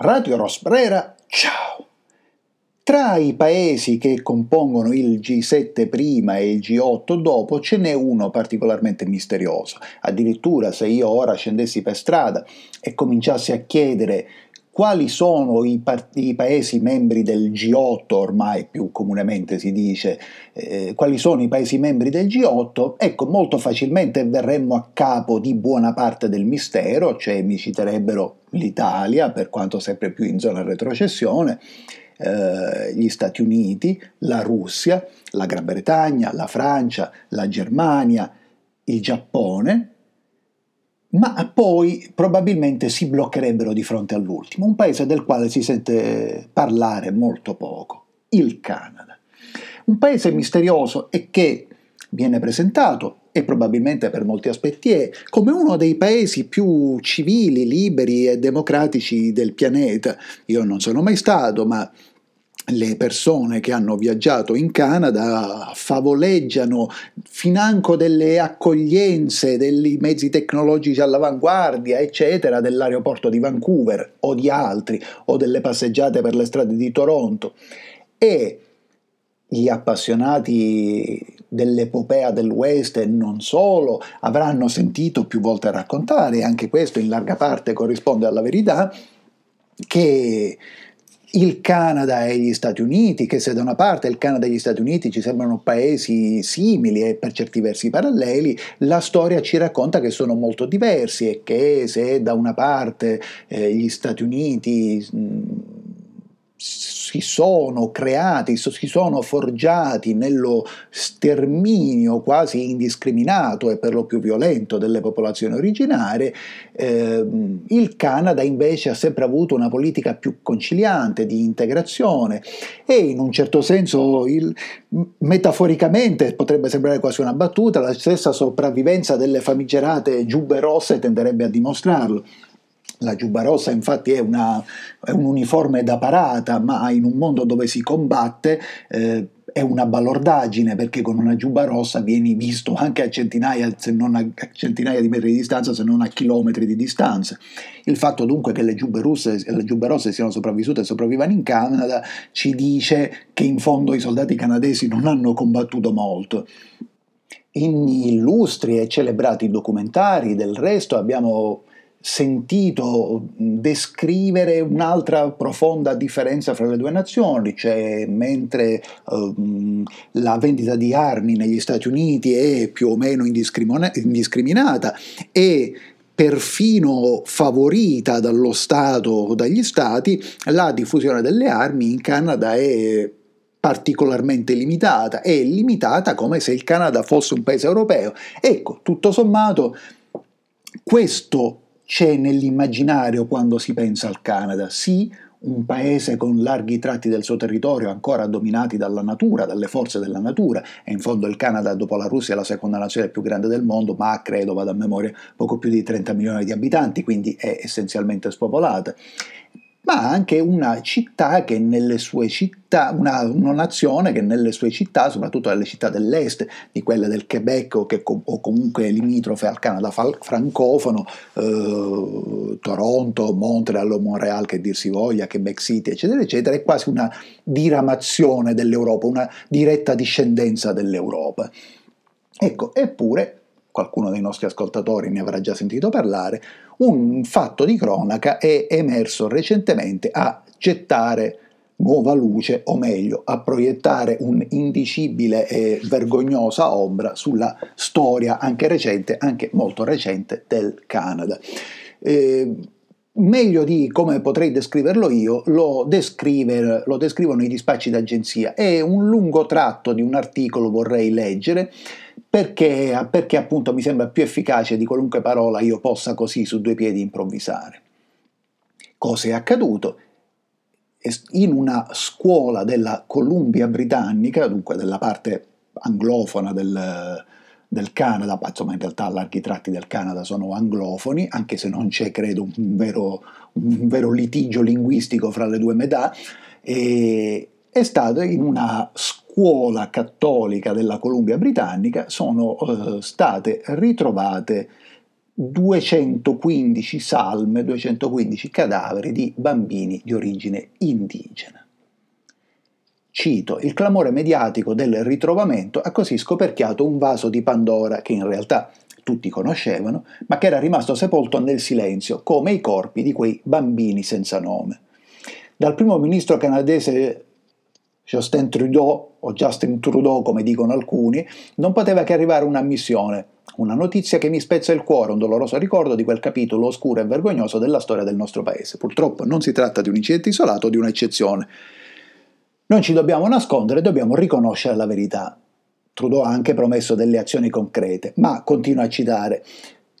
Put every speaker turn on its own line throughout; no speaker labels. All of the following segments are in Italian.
Radio Rosbrera, ciao! Tra i paesi che compongono il G7 prima e il G8 dopo ce n'è uno particolarmente misterioso. Addirittura se io ora scendessi per strada e cominciassi a chiedere quali sono i, pa- i, paesi membri del G8, ormai più comunemente si dice, eh, quali sono i paesi membri del G8, ecco, molto facilmente verremmo a capo di buona parte del mistero, cioè mi citerebbero l'Italia, per quanto sempre più in zona retrocessione, eh, gli Stati Uniti, la Russia, la Gran Bretagna, la Francia, la Germania, il Giappone, ma poi probabilmente si bloccherebbero di fronte all'ultimo, un paese del quale si sente parlare molto poco, il Canada. Un paese misterioso e che viene presentato, e probabilmente per molti aspetti è, come uno dei paesi più civili, liberi e democratici del pianeta. Io non sono mai stato, ma le persone che hanno viaggiato in Canada favoleggiano financo delle accoglienze, dei mezzi tecnologici all'avanguardia, eccetera, dell'aeroporto di Vancouver o di altri, o delle passeggiate per le strade di Toronto. E gli appassionati dell'epopea del West e non solo avranno sentito più volte raccontare, anche questo in larga parte corrisponde alla verità, che il Canada e gli Stati Uniti, che se da una parte il Canada e gli Stati Uniti ci sembrano paesi simili e per certi versi paralleli, la storia ci racconta che sono molto diversi e che se da una parte eh, gli Stati Uniti mh, si sono creati, si sono forgiati nello sterminio quasi indiscriminato e per lo più violento delle popolazioni originarie, eh, il Canada invece ha sempre avuto una politica più conciliante di integrazione e in un certo senso il, metaforicamente potrebbe sembrare quasi una battuta, la stessa sopravvivenza delle famigerate giubbe rosse tenderebbe a dimostrarlo. La giubba rossa infatti è, una, è, un uniforme da parata, ma in un mondo dove si combatte eh, è una balordaggine perché con una giubba rossa vieni visto anche a centinaia, se non a, centinaia di metri di distanza, se non a chilometri di distanza. Il fatto dunque che le giubbe, russe, le giubbe rosse siano sopravvissute e sopravvivano in Canada ci dice che in fondo i soldati canadesi non hanno combattuto molto. In illustri e celebrati documentari del resto abbiamo sentito descrivere un'altra profonda differenza fra le due nazioni, cioè mentre um, la vendita di armi negli Stati Uniti è più o meno indiscriminata e perfino favorita dallo Stato o dagli Stati, la diffusione delle armi in Canada è particolarmente limitata, è limitata come se il Canada fosse un paese europeo. Ecco, tutto sommato, questo c'è nell'immaginario quando si pensa al Canada, sì, un paese con larghi tratti del suo territorio ancora dominati dalla natura, dalle forze della natura, e in fondo il Canada dopo la Russia è la seconda nazione più grande del mondo, ma credo, vado a memoria, poco più di 30 milioni di abitanti, quindi è essenzialmente spopolata ma anche una città che nelle sue città, una, una, nazione che nelle sue città, soprattutto nelle città dell'est, di quelle del Quebec o, che, o comunque limitrofe al Canada francofono, eh, Toronto, Montreal o Montreal che dir si voglia, Quebec City, eccetera, eccetera, è quasi una diramazione dell'Europa, una diretta discendenza dell'Europa. Ecco, eppure qualcuno dei nostri ascoltatori ne avrà già sentito parlare, un fatto di cronaca è emerso recentemente a gettare nuova luce, o meglio, a proiettare un'indicibile e vergognosa ombra sulla storia anche recente, anche molto recente, del Canada. Eh, meglio di come potrei descriverlo io, lo, descriver, lo descrivono i dispacci d'agenzia. È un lungo tratto di un articolo, vorrei leggere, perché, perché appunto mi sembra più efficace di qualunque parola io possa così su due piedi improvvisare. Cosa è accaduto? In una scuola della Columbia britannica, dunque della parte anglofona del, del Canada, ma insomma in realtà larghi tratti del Canada sono anglofoni, anche se non c'è credo un vero, un vero litigio linguistico fra le due metà, e è stato in una scuola cattolica della Columbia Britannica sono eh, state ritrovate 215 salme, 215 cadaveri di bambini di origine indigena. Cito, il clamore mediatico del ritrovamento ha così scoperchiato un vaso di Pandora che in realtà tutti conoscevano, ma che era rimasto sepolto nel silenzio, come i corpi di quei bambini senza nome. Dal primo ministro canadese Justin Trudeau, o Justin Trudeau come dicono alcuni, non poteva che arrivare una missione, una notizia che mi spezza il cuore, un doloroso ricordo di quel capitolo oscuro e vergognoso della storia del nostro paese. Purtroppo non si tratta di un incidente isolato o di un'eccezione. Non ci dobbiamo nascondere, dobbiamo riconoscere la verità. Trudeau ha anche promesso delle azioni concrete, ma continua a citare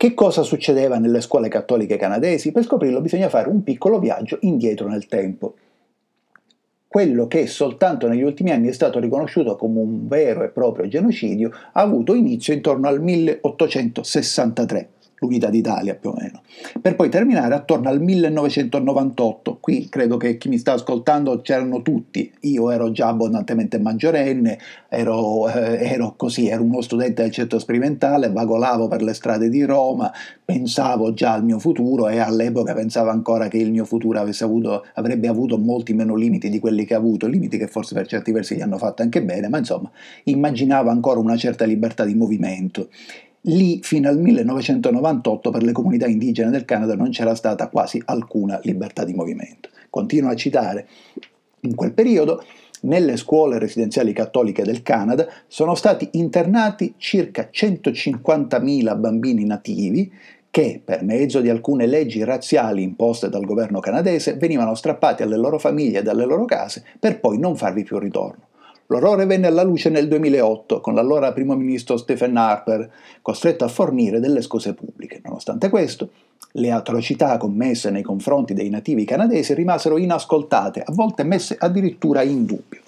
che cosa succedeva nelle scuole cattoliche canadesi? Per scoprirlo bisogna fare un piccolo viaggio indietro nel tempo. Quello che soltanto negli ultimi anni è stato riconosciuto come un vero e proprio genocidio ha avuto inizio intorno al 1863 l'unità d'Italia più o meno, per poi terminare attorno al 1998. Qui credo che chi mi sta ascoltando c'erano tutti, io ero già abbondantemente maggiorenne, ero, eh, ero così, ero uno studente del centro sperimentale, vagolavo per le strade di Roma, pensavo già al mio futuro e all'epoca pensavo ancora che il mio futuro avuto, avrebbe avuto molti meno limiti di quelli che ha avuto, limiti che forse per certi versi gli hanno fatto anche bene, ma insomma immaginavo ancora una certa libertà di movimento. Lì fino al 1998 per le comunità indigene del Canada non c'era stata quasi alcuna libertà di movimento. Continuo a citare, in quel periodo nelle scuole residenziali cattoliche del Canada sono stati internati circa 150.000 bambini nativi che, per mezzo di alcune leggi razziali imposte dal governo canadese, venivano strappati alle loro famiglie e dalle loro case per poi non farvi più ritorno. L'orrore venne alla luce nel 2008 con l'allora primo ministro Stephen Harper, costretto a fornire delle scuse pubbliche. Nonostante questo, le atrocità commesse nei confronti dei nativi canadesi rimasero inascoltate, a volte messe addirittura in dubbio.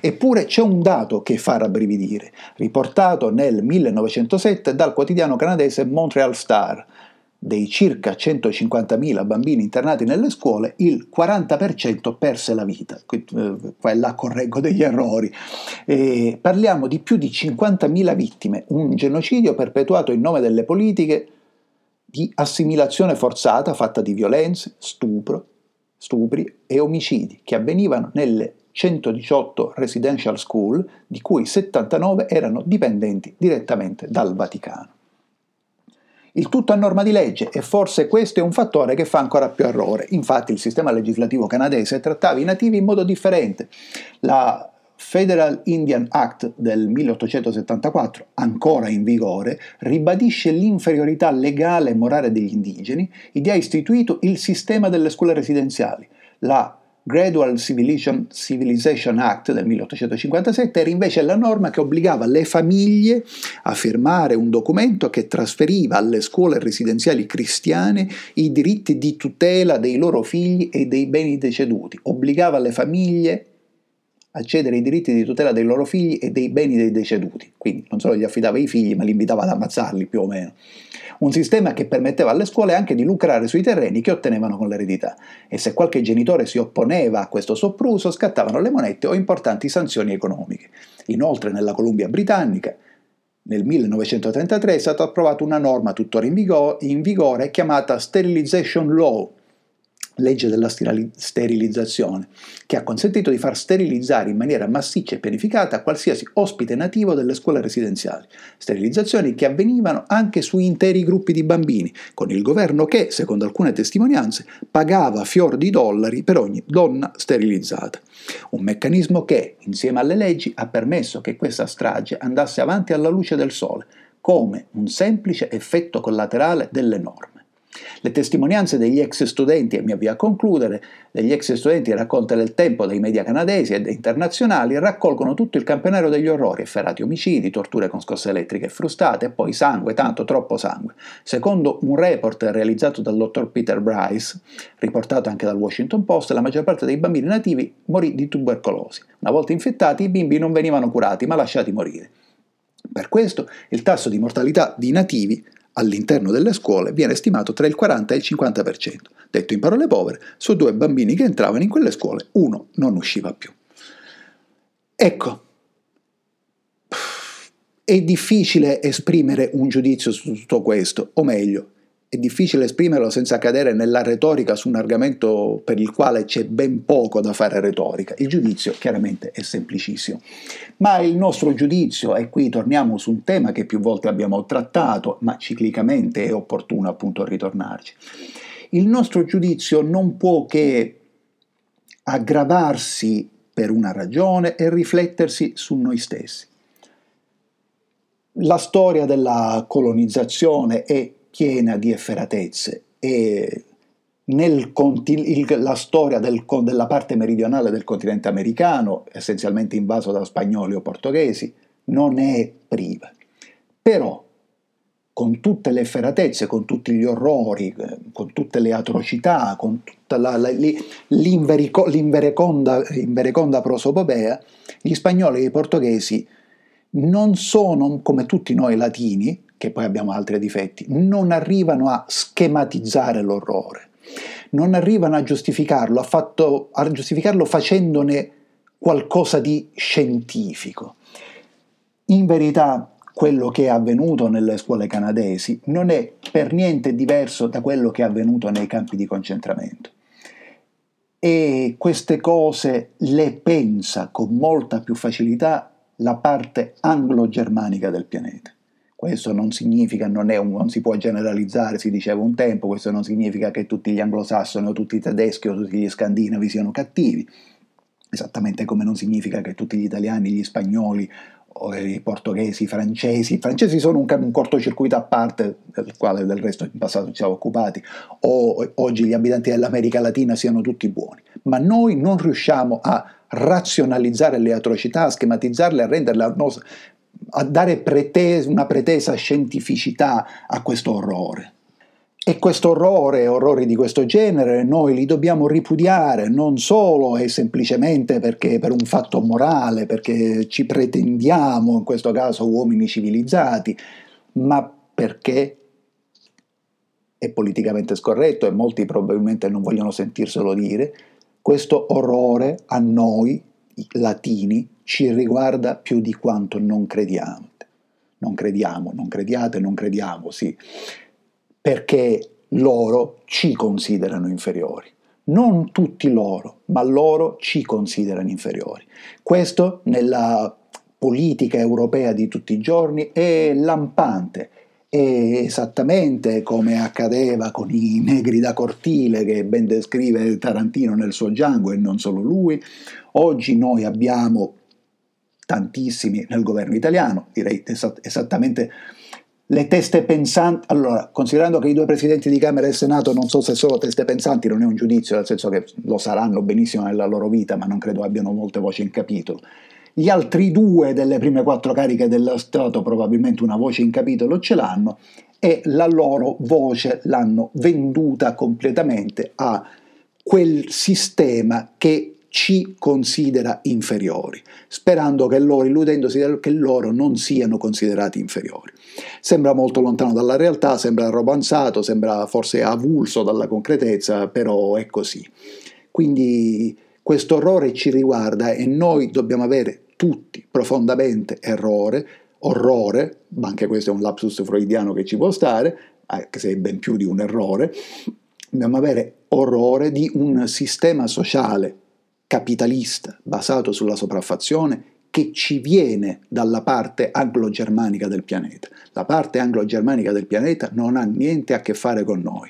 Eppure c'è un dato che fa rabbrividire, riportato nel 1907 dal quotidiano canadese Montreal Star, dei circa 150.000 bambini internati nelle scuole, il 40% perse la vita. Eh, qua là correggo degli errori. E parliamo di più di 50.000 vittime, un genocidio perpetuato in nome delle politiche di assimilazione forzata fatta di violenze, stupro, stupri e omicidi che avvenivano nelle 118 residential school, di cui 79 erano dipendenti direttamente dal Vaticano. Il tutto a norma di legge e forse questo è un fattore che fa ancora più errore. Infatti il sistema legislativo canadese trattava i nativi in modo differente. La Federal Indian Act del 1874, ancora in vigore, ribadisce l'inferiorità legale e morale degli indigeni ed ha istituito il sistema delle scuole residenziali. La Gradual Civilization, Civilization Act del 1857 era invece la norma che obbligava le famiglie a firmare un documento che trasferiva alle scuole residenziali cristiane i diritti di tutela dei loro figli e dei beni deceduti, obbligava le famiglie a cedere i diritti di tutela dei loro figli e dei beni dei deceduti, quindi non solo gli affidava i figli ma li invitava ad ammazzarli più o meno un sistema che permetteva alle scuole anche di lucrare sui terreni che ottenevano con l'eredità e se qualche genitore si opponeva a questo soppruso scattavano le monete o importanti sanzioni economiche. Inoltre nella Columbia britannica nel 1933 è stata approvata una norma tuttora in vigore, in vigore chiamata Sterilization Law, legge della sterilizzazione, che ha consentito di far sterilizzare in maniera massiccia e pianificata qualsiasi ospite nativo delle scuole residenziali. Sterilizzazioni che avvenivano anche su interi gruppi di bambini, con il governo che, secondo alcune testimonianze, pagava fior di dollari per ogni donna sterilizzata. Un meccanismo che, insieme alle leggi, ha permesso che questa strage andasse avanti alla luce del sole, come un semplice effetto collaterale delle norme. Le testimonianze degli ex studenti, e mi avvio a concludere, degli ex studenti raccolte nel tempo dai media canadesi e internazionali raccolgono tutto il campionario degli orrori, efferati omicidi, torture con scosse elettriche frustate e poi sangue, tanto troppo sangue. Secondo un report realizzato dal dottor Peter Bryce, riportato anche dal Washington Post, la maggior parte dei bambini nativi morì di tubercolosi. Una volta infettati i bimbi non venivano curati ma lasciati morire. Per questo il tasso di mortalità di nativi all'interno delle scuole viene stimato tra il 40 e il 50%. Detto in parole povere, su due bambini che entravano in quelle scuole, uno non usciva più. Ecco, è difficile esprimere un giudizio su tutto questo, o meglio, è difficile esprimerlo senza cadere nella retorica su un argomento per il quale c'è ben poco da fare retorica. Il giudizio chiaramente è semplicissimo. Ma il nostro giudizio, e qui torniamo su un tema che più volte abbiamo trattato, ma ciclicamente è opportuno appunto ritornarci. Il nostro giudizio non può che aggravarsi per una ragione e riflettersi su noi stessi. La storia della colonizzazione è piena di efferatezze e nel, la storia del, della parte meridionale del continente americano, essenzialmente invaso da spagnoli o portoghesi, non è priva. Però, con tutte le efferatezze, con tutti gli orrori, con tutte le atrocità, con tutta la, la, l'invereconda, l'invereconda prosopopea, gli spagnoli e i portoghesi non sono come tutti noi latini, che poi abbiamo altri difetti, non arrivano a schematizzare l'orrore, non arrivano a giustificarlo, a, fatto, a giustificarlo facendone qualcosa di scientifico. In verità, quello che è avvenuto nelle scuole canadesi non è per niente diverso da quello che è avvenuto nei campi di concentramento. E queste cose le pensa con molta più facilità la parte anglo-germanica del pianeta. Questo non significa, non, un, non, si può generalizzare, si diceva un tempo, questo non significa che tutti gli anglosassoni o tutti i tedeschi o tutti gli scandinavi siano cattivi, esattamente come non significa che tutti gli italiani, gli spagnoli i portoghesi, i francesi, i francesi sono un, un cortocircuito a parte del quale del resto in passato ci siamo occupati, o oggi gli abitanti dell'America Latina siano tutti buoni, ma noi non riusciamo a razionalizzare le atrocità, a schematizzarle, a renderle a dare pretesa, una pretesa scientificità a questo orrore. E questo orrore, orrori di questo genere, noi li dobbiamo ripudiare non solo e semplicemente perché per un fatto morale, perché ci pretendiamo, in questo caso uomini civilizzati, ma perché è politicamente scorretto e molti probabilmente non vogliono sentirselo dire, questo orrore a noi latini ci riguarda più di quanto non crediamo. Non crediamo, non crediate, non crediamo, sì, perché loro ci considerano inferiori. Non tutti loro, ma loro ci considerano inferiori. Questo nella politica europea di tutti i giorni è lampante e esattamente come accadeva con i negri da cortile che ben descrive Tarantino nel suo Django e non solo lui, oggi noi abbiamo tantissimi nel governo italiano, direi esattamente le teste pensanti, allora, considerando che i due presidenti di Camera e Senato non so se sono teste pensanti, non è un giudizio, nel senso che lo saranno benissimo nella loro vita, ma non credo abbiano molte voci in capitolo. Gli altri due delle prime quattro cariche dello Stato probabilmente una voce in capitolo ce l'hanno e la loro voce l'hanno venduta completamente a quel sistema che ci considera inferiori, sperando che loro, illudendosi che loro non siano considerati inferiori. Sembra molto lontano dalla realtà, sembra romanzato, sembra forse avulso dalla concretezza, però è così. Quindi questo errore ci riguarda e noi dobbiamo avere tutti profondamente errore, orrore, ma anche questo è un lapsus freudiano che ci può stare, anche se è ben più di un errore, dobbiamo avere orrore di un sistema sociale capitalista basato sulla sopraffazione che ci viene dalla parte anglo-germanica del pianeta. La parte anglo-germanica del pianeta non ha niente a che fare con noi.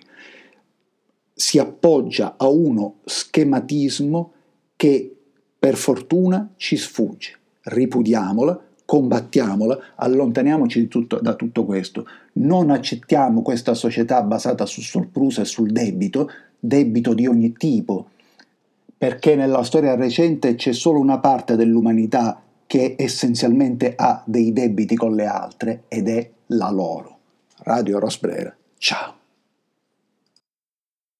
Si appoggia a uno schematismo che per fortuna ci sfugge. Ripudiamola, combattiamola, allontaniamoci tutto, da tutto questo. Non accettiamo questa società basata sul sopruso e sul debito, debito di ogni tipo, perché nella storia recente c'è solo una parte dell'umanità che essenzialmente ha dei debiti con le altre ed è la loro. Radio Rosbrera. Ciao.